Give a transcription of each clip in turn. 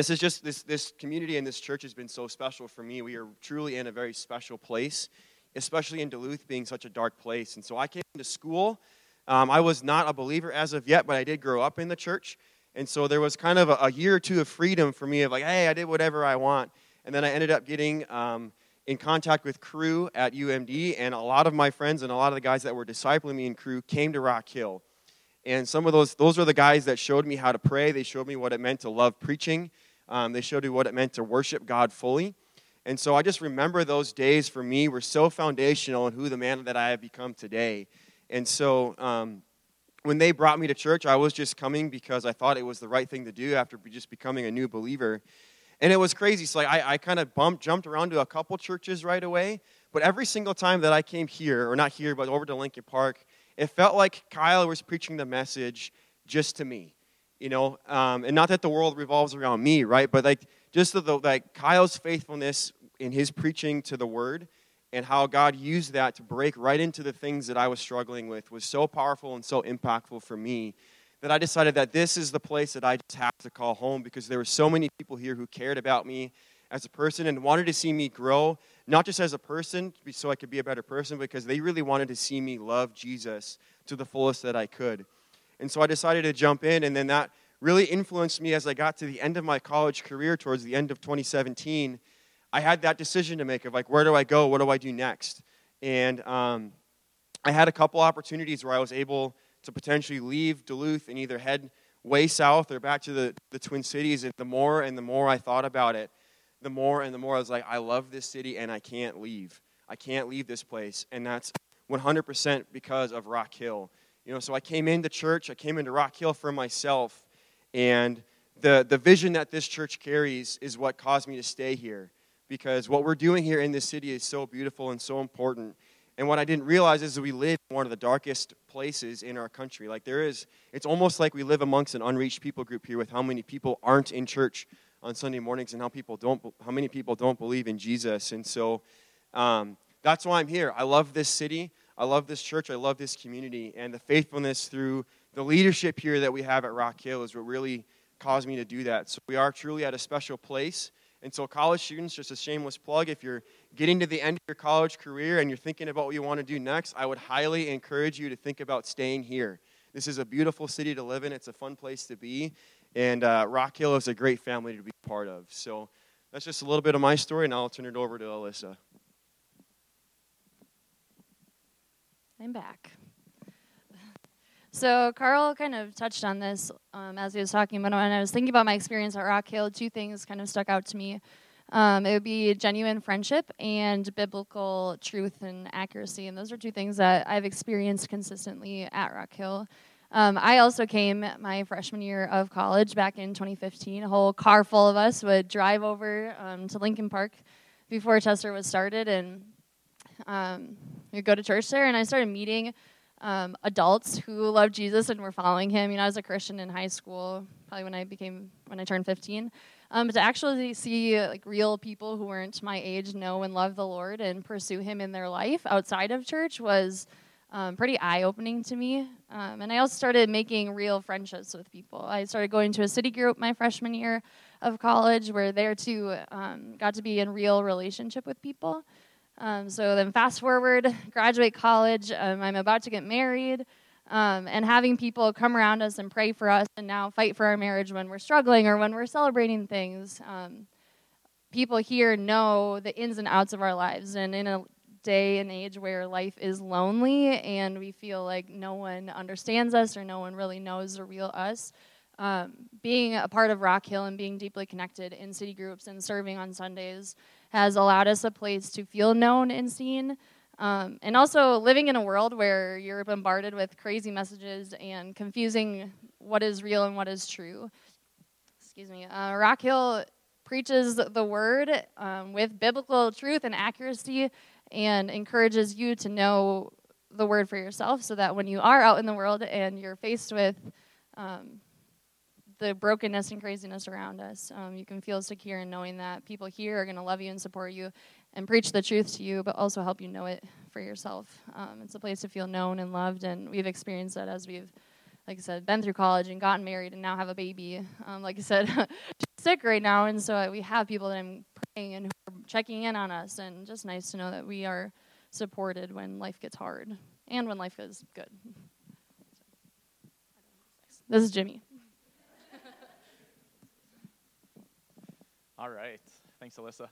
This is just this this community and this church has been so special for me. We are truly in a very special place, especially in Duluth being such a dark place. And so I came to school. Um, I was not a believer as of yet, but I did grow up in the church. And so there was kind of a, a year or two of freedom for me of like, hey, I did whatever I want. And then I ended up getting um, in contact with Cru at UMD, and a lot of my friends and a lot of the guys that were discipling me in Cru came to Rock Hill. And some of those, those are the guys that showed me how to pray. They showed me what it meant to love preaching. Um, they showed me what it meant to worship God fully. And so I just remember those days for me were so foundational in who the man that I have become today. And so um, when they brought me to church, I was just coming because I thought it was the right thing to do after just becoming a new believer. And it was crazy. So like, I, I kind of bumped, jumped around to a couple churches right away. But every single time that I came here, or not here, but over to Lincoln Park, it felt like Kyle was preaching the message just to me, you know, um, and not that the world revolves around me, right? But like just the, the like Kyle's faithfulness in his preaching to the word and how God used that to break right into the things that I was struggling with was so powerful and so impactful for me that I decided that this is the place that I just have to call home because there were so many people here who cared about me as a person and wanted to see me grow, not just as a person, so I could be a better person, because they really wanted to see me love Jesus to the fullest that I could. And so I decided to jump in, and then that really influenced me as I got to the end of my college career towards the end of 2017. I had that decision to make of like, where do I go? What do I do next? And um, I had a couple opportunities where I was able to potentially leave Duluth and either head way south or back to the, the Twin Cities. And the more and the more I thought about it, the more and the more I was like, I love this city and I can't leave. I can't leave this place. And that's 100% because of Rock Hill. You know, so I came into church, I came into Rock Hill for myself, and the, the vision that this church carries is what caused me to stay here. Because what we're doing here in this city is so beautiful and so important. And what I didn't realize is that we live in one of the darkest places in our country. Like there is, it's almost like we live amongst an unreached people group here with how many people aren't in church on Sunday mornings and how people don't, how many people don't believe in Jesus. And so um, that's why I'm here. I love this city. I love this church. I love this community. And the faithfulness through the leadership here that we have at Rock Hill is what really caused me to do that. So we are truly at a special place. And so, college students, just a shameless plug, if you're getting to the end of your college career and you're thinking about what you want to do next, I would highly encourage you to think about staying here. This is a beautiful city to live in, it's a fun place to be, and uh, Rock Hill is a great family to be part of. So, that's just a little bit of my story, and I'll turn it over to Alyssa. I'm back. So Carl kind of touched on this um, as he was talking, but when I was thinking about my experience at Rock Hill, two things kind of stuck out to me. Um, it would be genuine friendship and biblical truth and accuracy, and those are two things that I've experienced consistently at Rock Hill. Um, I also came my freshman year of college back in 2015. A whole car full of us would drive over um, to Lincoln Park before Chester was started, and um, we'd go to church there. And I started meeting um, adults who loved Jesus and were following him. You know, I was a Christian in high school, probably when I became when I turned 15. Um, but to actually see like real people who weren't my age know and love the Lord and pursue Him in their life outside of church was um, pretty eye opening to me. Um, and I also started making real friendships with people. I started going to a city group my freshman year of college, where there too um, got to be in real relationship with people. Um, so then, fast forward, graduate college, um, I'm about to get married, um, and having people come around us and pray for us and now fight for our marriage when we're struggling or when we're celebrating things. Um, people here know the ins and outs of our lives, and in a day and age where life is lonely and we feel like no one understands us or no one really knows the real us. Um, being a part of Rock Hill and being deeply connected in city groups and serving on Sundays has allowed us a place to feel known and seen. Um, and also living in a world where you're bombarded with crazy messages and confusing what is real and what is true. Excuse me. Uh, Rock Hill preaches the word um, with biblical truth and accuracy and encourages you to know the word for yourself so that when you are out in the world and you're faced with um, the brokenness and craziness around us. Um, you can feel secure in knowing that people here are going to love you and support you and preach the truth to you, but also help you know it for yourself. Um, it's a place to feel known and loved, and we've experienced that as we've like I said, been through college and gotten married and now have a baby. Um, like I said, sick right now, and so we have people that I'm praying and who are checking in on us, and just nice to know that we are supported when life gets hard and when life is good. This is Jimmy. All right. Thanks, Alyssa.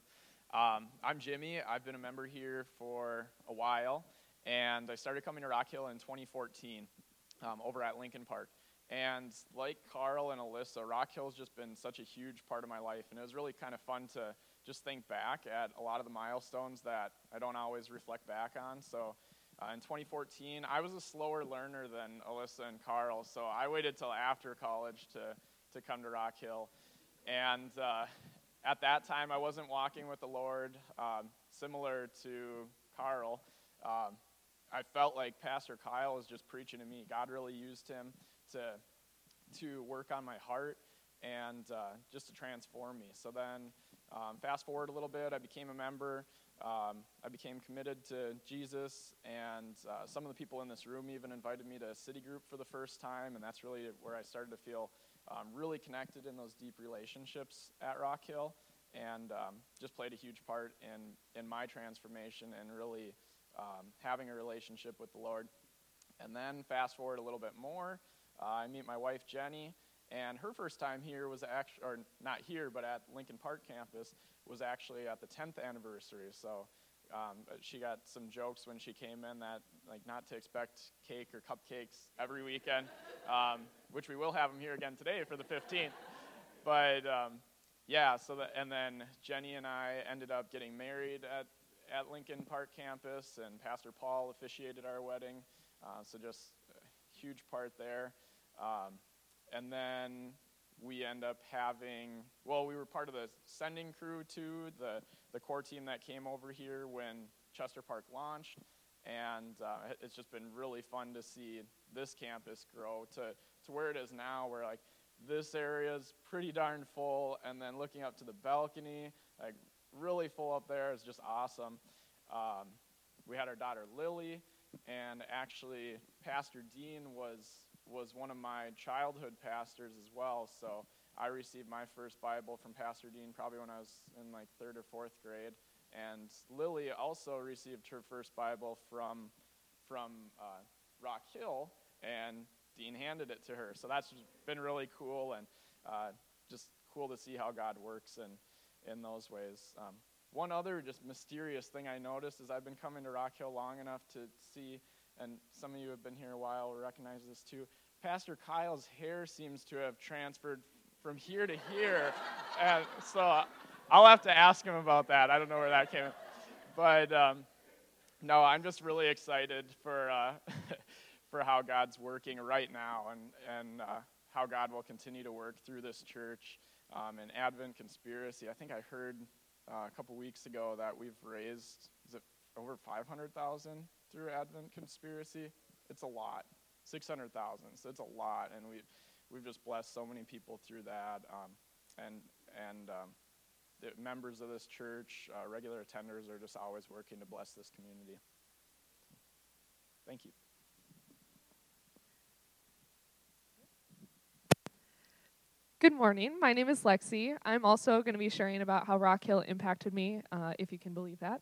Um, I'm Jimmy. I've been a member here for a while, and I started coming to Rock Hill in 2014 um, over at Lincoln Park. And like Carl and Alyssa, Rock Hill has just been such a huge part of my life, and it was really kind of fun to just think back at a lot of the milestones that I don't always reflect back on. So uh, in 2014, I was a slower learner than Alyssa and Carl, so I waited till after college to, to come to Rock Hill. And uh, at that time, I wasn't walking with the Lord, um, similar to Carl. Um, I felt like Pastor Kyle was just preaching to me. God really used him to, to work on my heart and uh, just to transform me. So then, um, fast forward a little bit, I became a member. Um, I became committed to Jesus, and uh, some of the people in this room even invited me to a City Group for the first time, and that's really where I started to feel um, really connected in those deep relationships at Rock Hill, and um, just played a huge part in, in my transformation and really um, having a relationship with the Lord. And then fast forward a little bit more, uh, I meet my wife Jenny, and her first time here was actually, or not here, but at Lincoln Park campus, was actually at the 10th anniversary. So um, she got some jokes when she came in that, like, not to expect cake or cupcakes every weekend, um, which we will have them here again today for the 15th. But um, yeah, so and then Jenny and I ended up getting married at, at Lincoln Park campus, and Pastor Paul officiated our wedding. Uh, so just a huge part there. Um, and then we end up having, well, we were part of the sending crew too, the, the core team that came over here when Chester Park launched. And uh, it's just been really fun to see this campus grow to, to where it is now, where like this area is pretty darn full. And then looking up to the balcony, like really full up there is just awesome. Um, we had our daughter Lily, and actually, Pastor Dean was was one of my childhood pastors as well. So I received my first Bible from Pastor Dean probably when I was in like third or fourth grade. And Lily also received her first Bible from from uh, Rock Hill, and Dean handed it to her. So that's been really cool and uh, just cool to see how God works in in those ways. Um, one other just mysterious thing I noticed is I've been coming to Rock Hill long enough to see and some of you have been here a while recognize this too. Pastor Kyle's hair seems to have transferred from here to here. and so I'll have to ask him about that. I don't know where that came. But um, no, I'm just really excited for, uh, for how God's working right now and, and uh, how God will continue to work through this church. Um, and Advent Conspiracy, I think I heard uh, a couple weeks ago that we've raised, is it over 500,000 through Advent Conspiracy. It's a lot, 600,000. So it's a lot, and we've we've just blessed so many people through that. Um, and and um, the members of this church, uh, regular attenders, are just always working to bless this community. Thank you. Good morning. My name is Lexi. I'm also going to be sharing about how Rock Hill impacted me, uh, if you can believe that.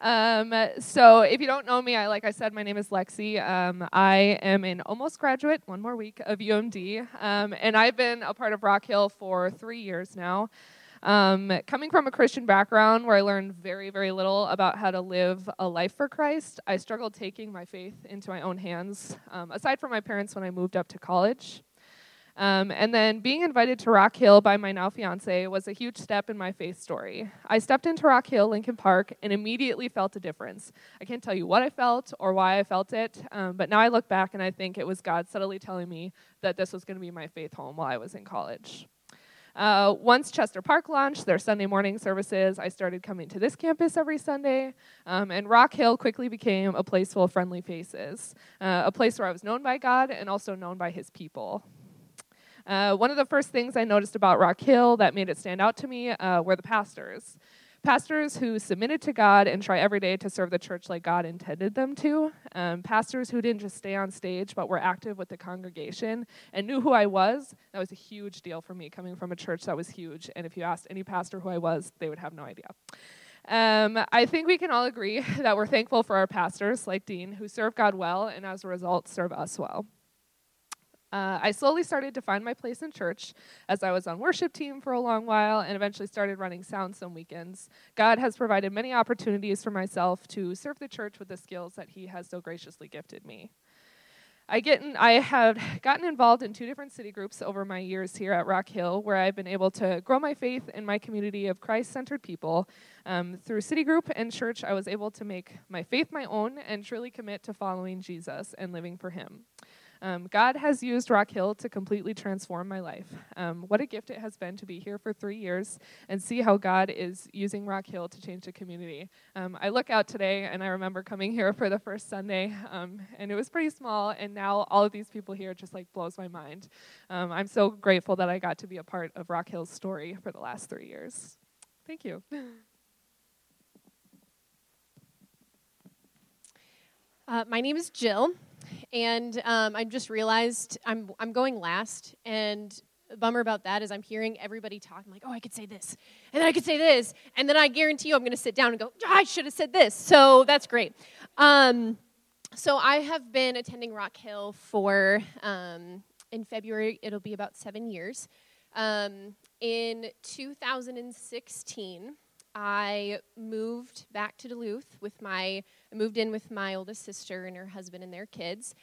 Um, so, if you don't know me, I, like I said, my name is Lexi. Um, I am an almost graduate, one more week of UMD, um, and I've been a part of Rock Hill for three years now. Um, coming from a Christian background where I learned very, very little about how to live a life for Christ, I struggled taking my faith into my own hands, um, aside from my parents when I moved up to college. Um, and then being invited to Rock Hill by my now fiance was a huge step in my faith story. I stepped into Rock Hill, Lincoln Park, and immediately felt a difference. I can't tell you what I felt or why I felt it, um, but now I look back and I think it was God subtly telling me that this was going to be my faith home while I was in college. Uh, once Chester Park launched their Sunday morning services, I started coming to this campus every Sunday, um, and Rock Hill quickly became a place full of friendly faces, uh, a place where I was known by God and also known by His people. Uh, one of the first things I noticed about Rock Hill that made it stand out to me uh, were the pastors. pastors who submitted to God and try every day to serve the church like God intended them to, um, pastors who didn't just stay on stage but were active with the congregation and knew who I was. That was a huge deal for me coming from a church that was huge. And if you asked any pastor who I was, they would have no idea. Um, I think we can all agree that we're thankful for our pastors, like Dean, who serve God well and as a result serve us well. Uh, I slowly started to find my place in church as I was on worship team for a long while and eventually started running sound some weekends. God has provided many opportunities for myself to serve the church with the skills that He has so graciously gifted me. I, get in, I have gotten involved in two different city groups over my years here at Rock Hill, where I've been able to grow my faith in my community of Christ centered people. Um, through city group and church, I was able to make my faith my own and truly commit to following Jesus and living for Him. Um, God has used Rock Hill to completely transform my life. Um, what a gift it has been to be here for three years and see how God is using Rock Hill to change the community. Um, I look out today and I remember coming here for the first Sunday, um, and it was pretty small, and now all of these people here just like blows my mind. Um, I'm so grateful that I got to be a part of Rock Hill's story for the last three years. Thank you. Uh, my name is Jill, and um, I just realized I'm I'm going last, and the bummer about that is I'm hearing everybody talk. I'm like, oh, I could say this, and then I could say this, and then I guarantee you I'm going to sit down and go, I should have said this. So that's great. Um, so I have been attending Rock Hill for um, in February it'll be about seven years. Um, in 2016. I moved back to Duluth with my, I moved in with my oldest sister and her husband and their kids.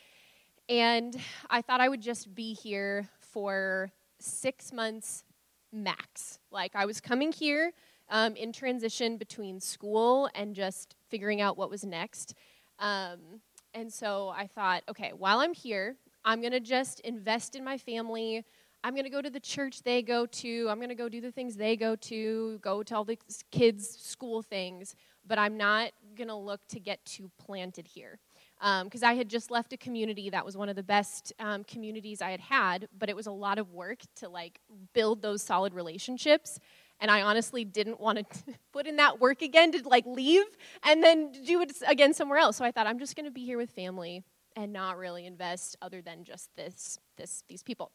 And I thought I would just be here for six months max. Like I was coming here um, in transition between school and just figuring out what was next. Um, and so I thought, okay, while I'm here, I'm going to just invest in my family, I'm going to go to the church they go to. I'm going to go do the things they go to, go to all the kids' school things, but I'm not going to look to get too planted here. Because um, I had just left a community that was one of the best um, communities I had had, but it was a lot of work to like build those solid relationships. And I honestly didn't want to put in that work again to like leave and then do it again somewhere else. So I thought I'm just going to be here with family and not really invest other than just this, this, these people.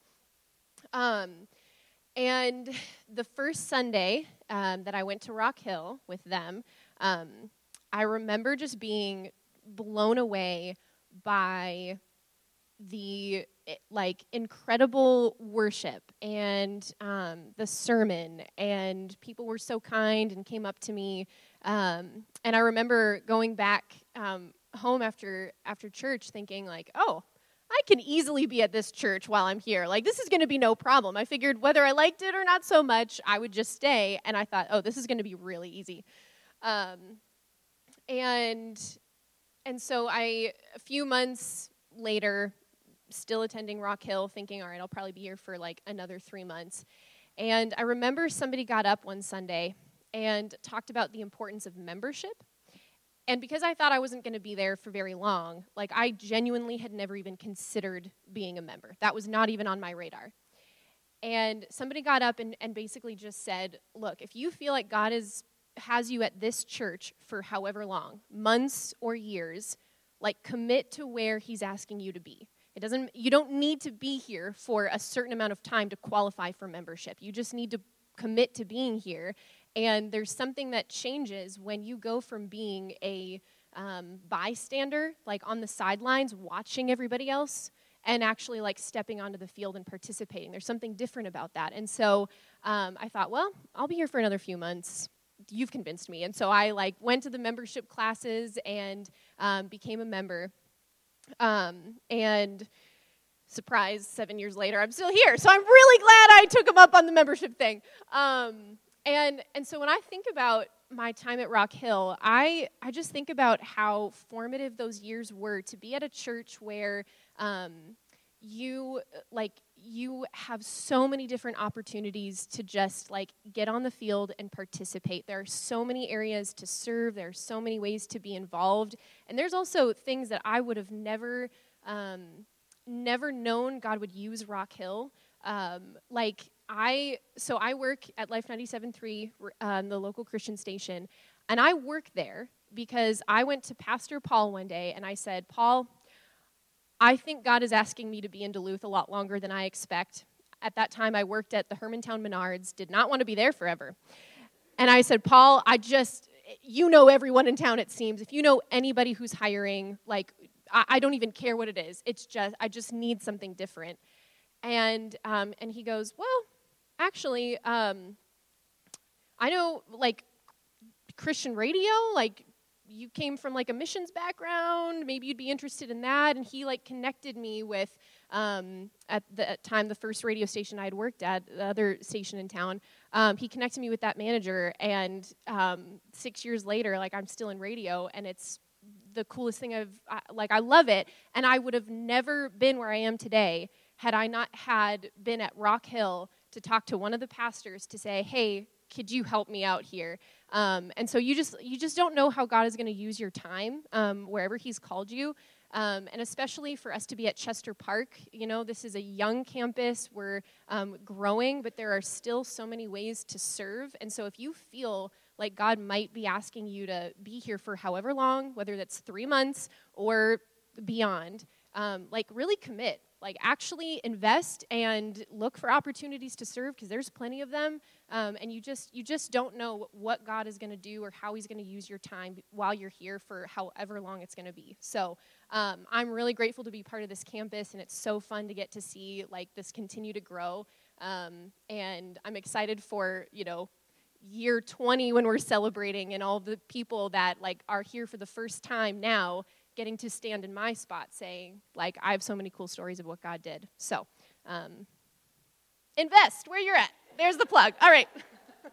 Um, and the first Sunday um, that I went to Rock Hill with them, um, I remember just being blown away by the eh, like incredible worship and um, the sermon and people were so kind and came up to me. Um, and i remember going back um, home after after church thinking like oh I can easily be at this church while I'm here. Like, this is going to be no problem. I figured whether I liked it or not so much, I would just stay. And I thought, oh, this is going to be really easy. Um, and and so I, a few months later, still attending Rock Hill, thinking, all right, I'll probably be here for like another three months. And I remember somebody got up one Sunday and talked about the importance of membership and because I thought I wasn't going to be there for very long, like I genuinely had never even considered being a member. That was not even on my radar. And somebody got up and, and basically just said, Look, if you feel like God is, has you at this church for however long, months or years, like commit to where He's asking you to be. It doesn't, you don't need to be here for a certain amount of time to qualify for membership. You just need to commit to being here and there's something that changes when you go from being a um, bystander, like on the sidelines, watching everybody else, and actually like stepping onto the field and participating. There's something different about that. And so um, I thought, well, I'll be here for another few months. You've convinced me. And so I like went to the membership classes and um, became a member. Um, and surprise, seven years later, I'm still here. So I'm really glad I took him up on the membership thing. Um, and, and so when I think about my time at Rock Hill, I, I just think about how formative those years were to be at a church where um, you like you have so many different opportunities to just like get on the field and participate. There are so many areas to serve. There are so many ways to be involved. And there's also things that i would have never um, never known god would use rock hill. Um, like I so I work at Life 97.3, um, the local Christian station, and I work there because I went to Pastor Paul one day and I said, Paul, I think God is asking me to be in Duluth a lot longer than I expect. At that time, I worked at the Hermantown Menards, did not want to be there forever. And I said, Paul, I just, you know everyone in town, it seems. If you know anybody who's hiring, like, I, I don't even care what it is. It's just, I just need something different. And, um, and he goes, Well, actually, um, I know, like, Christian radio, like, you came from like a missions background. Maybe you'd be interested in that. And he like connected me with um, at the time the first radio station i had worked at the other station in town. Um, he connected me with that manager. And um, six years later like i'm still in radio. And it's the coolest thing i've like i love it. And i would have never been where i am today had i not had been at rock hill to talk to one of the pastors to say hey could you help me out here um, and so you just you just don't know how God is going to use your time um, wherever He's called you. Um, and especially for us to be at Chester Park, you know, this is a young campus. We're um, growing, but there are still so many ways to serve. And so if you feel like God might be asking you to be here for however long, whether that's three months or beyond, um, like really commit like actually invest and look for opportunities to serve because there's plenty of them um, and you just you just don't know what god is going to do or how he's going to use your time while you're here for however long it's going to be. So um, i'm really grateful to be part of this campus and it's so fun to get to see like this continue to grow um, and i'm excited for you know year 20 when we're celebrating and all the people that like are here for the first time now getting to stand in my spot saying, like, I have so many cool stories of what God did. So, um, invest where you're at. There's the plug. All right.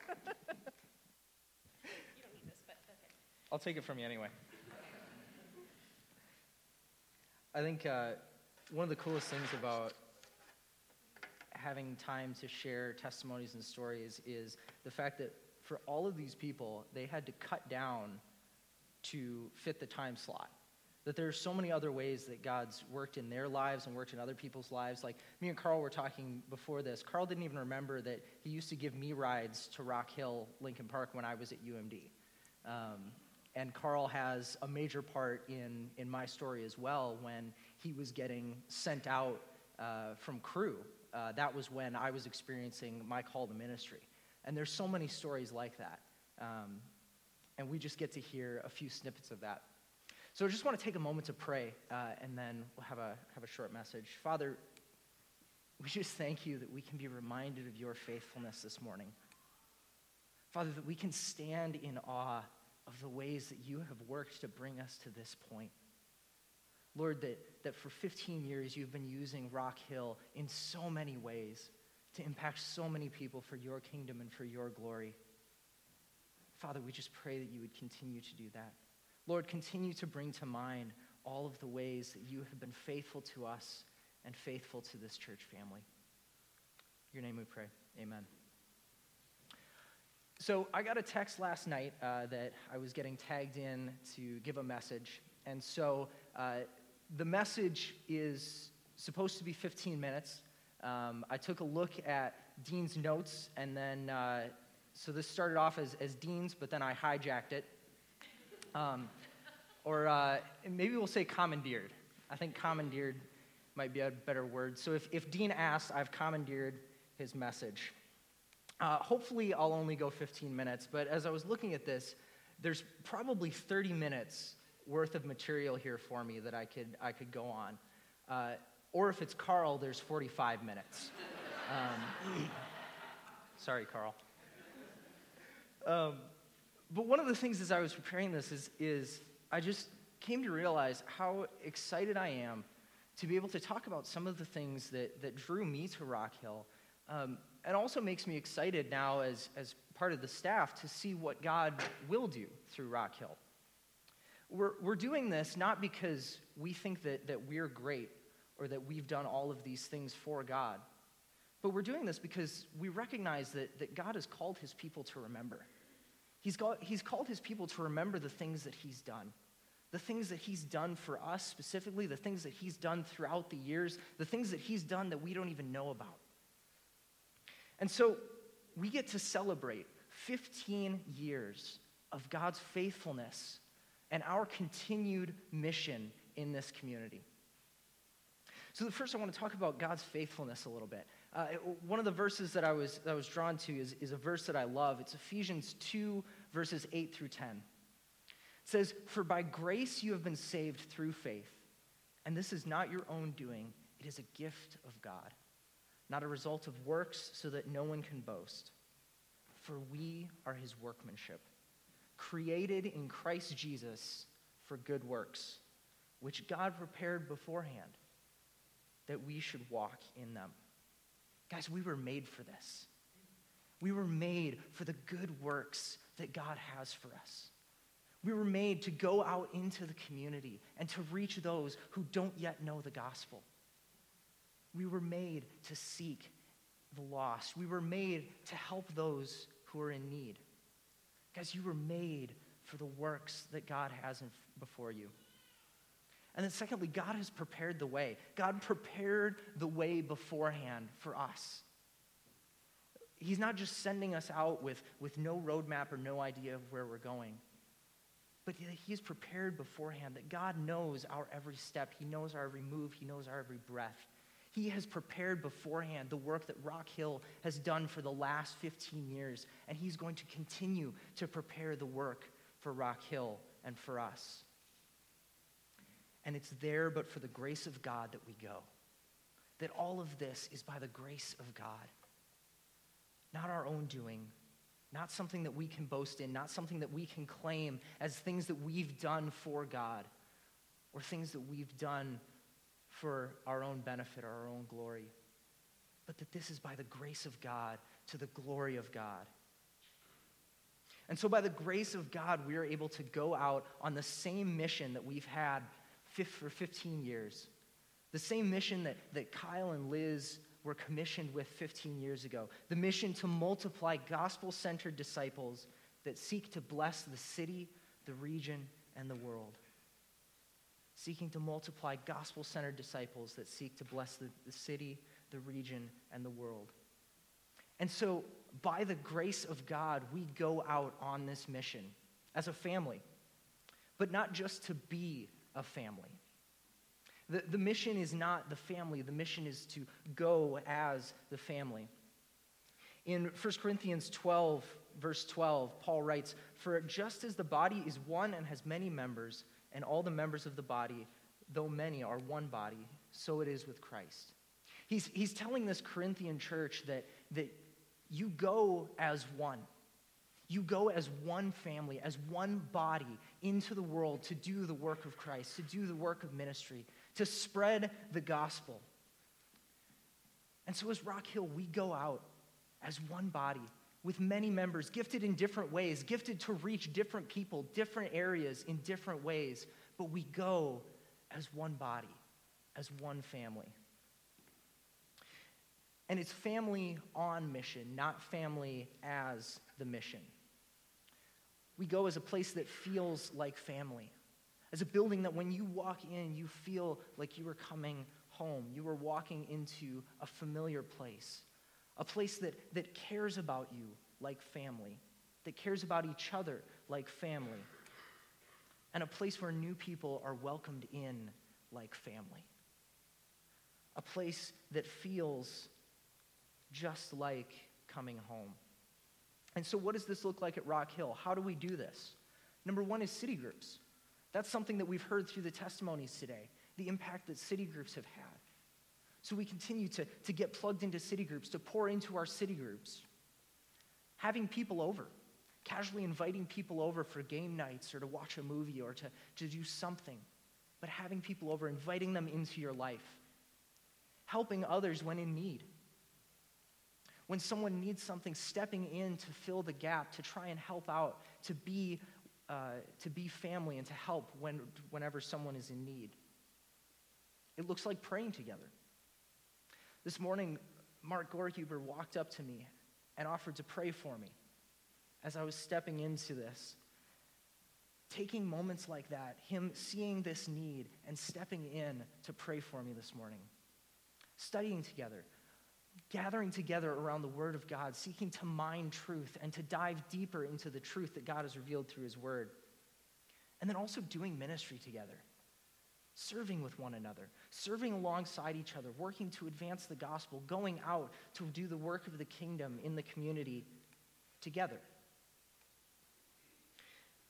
I'll take it from you anyway. I think uh, one of the coolest things about having time to share testimonies and stories is the fact that for all of these people, they had to cut down to fit the time slot that there are so many other ways that God's worked in their lives and worked in other people's lives. Like me and Carl were talking before this. Carl didn't even remember that he used to give me rides to Rock Hill, Lincoln Park when I was at UMD. Um, and Carl has a major part in, in my story as well when he was getting sent out uh, from Cru. Uh, that was when I was experiencing my call to ministry. And there's so many stories like that. Um, and we just get to hear a few snippets of that so I just want to take a moment to pray, uh, and then we'll have a, have a short message. Father, we just thank you that we can be reminded of your faithfulness this morning. Father, that we can stand in awe of the ways that you have worked to bring us to this point. Lord, that, that for 15 years you've been using Rock Hill in so many ways to impact so many people for your kingdom and for your glory. Father, we just pray that you would continue to do that. Lord, continue to bring to mind all of the ways that you have been faithful to us and faithful to this church family. Your name we pray. Amen. So I got a text last night uh, that I was getting tagged in to give a message. And so uh, the message is supposed to be 15 minutes. Um, I took a look at Dean's notes, and then, uh, so this started off as, as Dean's, but then I hijacked it um, or uh, maybe we'll say commandeered. I think commandeered might be a better word. So if, if Dean asks, I've commandeered his message. Uh, hopefully, I'll only go 15 minutes, but as I was looking at this, there's probably 30 minutes worth of material here for me that I could, I could go on. Uh, or if it's Carl, there's 45 minutes. Um, sorry, Carl. Um, but one of the things as I was preparing this is, is I just came to realize how excited I am to be able to talk about some of the things that, that drew me to Rock Hill. Um, and also makes me excited now as, as part of the staff to see what God will do through Rock Hill. We're, we're doing this not because we think that, that we're great or that we've done all of these things for God, but we're doing this because we recognize that, that God has called his people to remember. He's, got, he's called his people to remember the things that he's done. The things that he's done for us specifically, the things that he's done throughout the years, the things that he's done that we don't even know about. And so we get to celebrate 15 years of God's faithfulness and our continued mission in this community. So, first, I want to talk about God's faithfulness a little bit. Uh, one of the verses that I was, that I was drawn to is, is a verse that I love. It's Ephesians 2, verses 8 through 10. It says, For by grace you have been saved through faith, and this is not your own doing, it is a gift of God, not a result of works, so that no one can boast. For we are his workmanship, created in Christ Jesus for good works, which God prepared beforehand that we should walk in them. Guys, we were made for this. We were made for the good works that God has for us. We were made to go out into the community and to reach those who don't yet know the gospel. We were made to seek the lost. We were made to help those who are in need. Guys, you were made for the works that God has in, before you. And then, secondly, God has prepared the way. God prepared the way beforehand for us. He's not just sending us out with, with no roadmap or no idea of where we're going, but He's prepared beforehand that God knows our every step, He knows our every move, He knows our every breath. He has prepared beforehand the work that Rock Hill has done for the last 15 years, and He's going to continue to prepare the work for Rock Hill and for us. And it's there, but for the grace of God, that we go. That all of this is by the grace of God, not our own doing, not something that we can boast in, not something that we can claim as things that we've done for God or things that we've done for our own benefit or our own glory, but that this is by the grace of God to the glory of God. And so, by the grace of God, we are able to go out on the same mission that we've had for 15 years. The same mission that, that Kyle and Liz were commissioned with 15 years ago. The mission to multiply gospel centered disciples that seek to bless the city, the region, and the world. Seeking to multiply gospel centered disciples that seek to bless the, the city, the region, and the world. And so, by the grace of God, we go out on this mission as a family, but not just to be a family. The, the mission is not the family, the mission is to go as the family. In 1 Corinthians 12, verse 12, Paul writes, For just as the body is one and has many members, and all the members of the body, though many, are one body, so it is with Christ. He's, he's telling this Corinthian church that, that you go as one. You go as one family, as one body into the world to do the work of Christ, to do the work of ministry, to spread the gospel. And so, as Rock Hill, we go out as one body with many members, gifted in different ways, gifted to reach different people, different areas in different ways, but we go as one body, as one family. And it's family on mission, not family as the mission. We go as a place that feels like family, as a building that when you walk in, you feel like you are coming home. You are walking into a familiar place, a place that, that cares about you like family, that cares about each other like family, and a place where new people are welcomed in like family. A place that feels just like coming home. And so, what does this look like at Rock Hill? How do we do this? Number one is city groups. That's something that we've heard through the testimonies today, the impact that city groups have had. So, we continue to, to get plugged into city groups, to pour into our city groups. Having people over, casually inviting people over for game nights or to watch a movie or to, to do something, but having people over, inviting them into your life, helping others when in need when someone needs something, stepping in to fill the gap, to try and help out, to be, uh, to be family and to help when, whenever someone is in need. It looks like praying together. This morning, Mark Gorhuber walked up to me and offered to pray for me as I was stepping into this. Taking moments like that, him seeing this need and stepping in to pray for me this morning. Studying together, gathering together around the Word of God, seeking to mine truth and to dive deeper into the truth that God has revealed through His Word. And then also doing ministry together, serving with one another, serving alongside each other, working to advance the gospel, going out to do the work of the kingdom in the community together.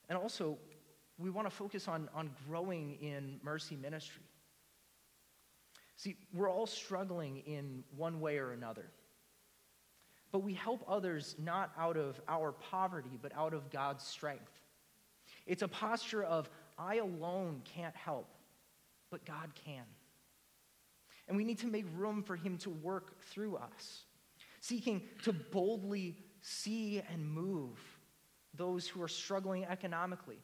And also, we want to focus on, on growing in mercy ministry. See, we're all struggling in one way or another. But we help others not out of our poverty, but out of God's strength. It's a posture of, I alone can't help, but God can. And we need to make room for Him to work through us, seeking to boldly see and move those who are struggling economically,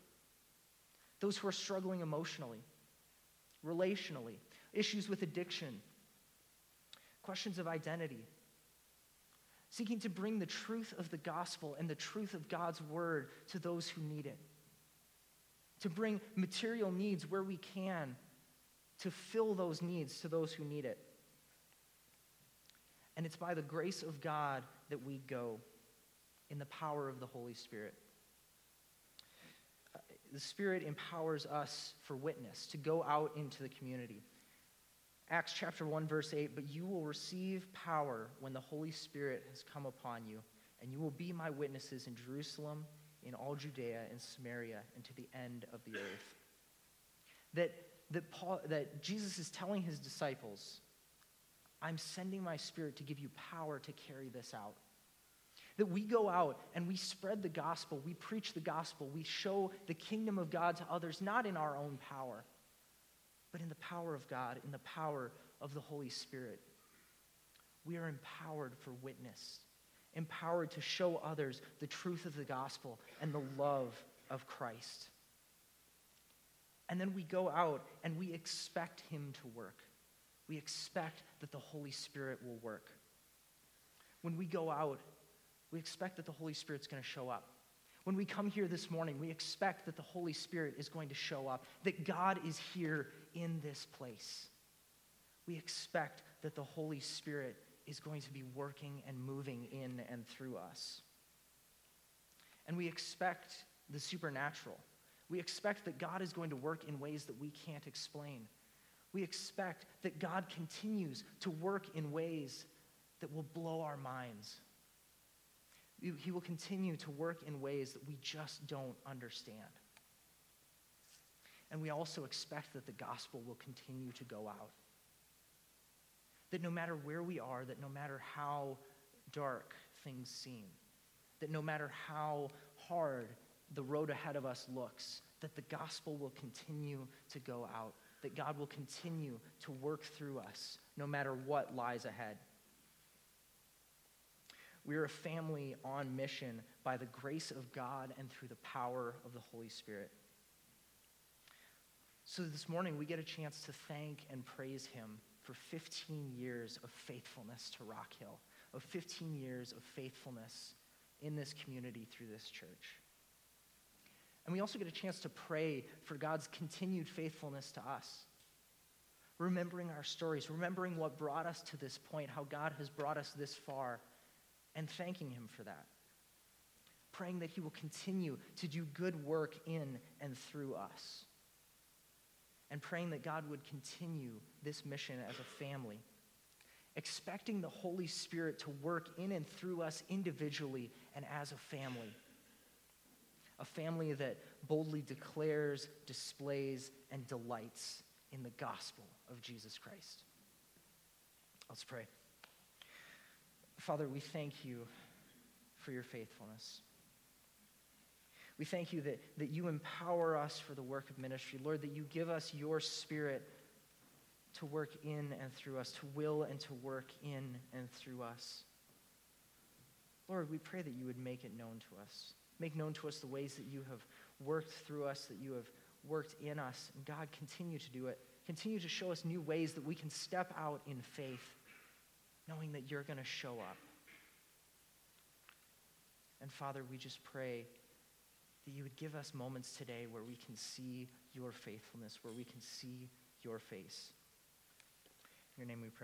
those who are struggling emotionally, relationally, issues with addiction, questions of identity. Seeking to bring the truth of the gospel and the truth of God's word to those who need it. To bring material needs where we can, to fill those needs to those who need it. And it's by the grace of God that we go in the power of the Holy Spirit. Uh, the Spirit empowers us for witness, to go out into the community. Acts chapter 1, verse 8, but you will receive power when the Holy Spirit has come upon you, and you will be my witnesses in Jerusalem, in all Judea and Samaria, and to the end of the earth. That, that, Paul, that Jesus is telling his disciples, I'm sending my spirit to give you power to carry this out. That we go out and we spread the gospel, we preach the gospel, we show the kingdom of God to others, not in our own power, but in the power of God, in the power of the Holy Spirit. We are empowered for witness, empowered to show others the truth of the gospel and the love of Christ. And then we go out and we expect Him to work. We expect that the Holy Spirit will work. When we go out, we expect that the Holy Spirit's going to show up. When we come here this morning, we expect that the Holy Spirit is going to show up, that God is here in this place. We expect that the Holy Spirit is going to be working and moving in and through us. And we expect the supernatural. We expect that God is going to work in ways that we can't explain. We expect that God continues to work in ways that will blow our minds. He will continue to work in ways that we just don't understand. And we also expect that the gospel will continue to go out. That no matter where we are, that no matter how dark things seem, that no matter how hard the road ahead of us looks, that the gospel will continue to go out, that God will continue to work through us no matter what lies ahead. We are a family on mission by the grace of God and through the power of the Holy Spirit. So this morning, we get a chance to thank and praise Him for 15 years of faithfulness to Rock Hill, of 15 years of faithfulness in this community through this church. And we also get a chance to pray for God's continued faithfulness to us. Remembering our stories, remembering what brought us to this point, how God has brought us this far and thanking Him for that. Praying that He will continue to do good work in and through us. And praying that God would continue this mission as a family. Expecting the Holy Spirit to work in and through us individually and as a family. A family that boldly declares, displays, and delights in the gospel of Jesus Christ. Let's pray. Father, we thank you for your faithfulness. We thank you that, that you empower us for the work of ministry. Lord, that you give us your spirit to work in and through us, to will and to work in and through us. Lord, we pray that you would make it known to us. Make known to us the ways that you have worked through us, that you have worked in us. And God, continue to do it. Continue to show us new ways that we can step out in faith knowing that you're going to show up. And Father, we just pray that you would give us moments today where we can see your faithfulness, where we can see your face. In your name we pray.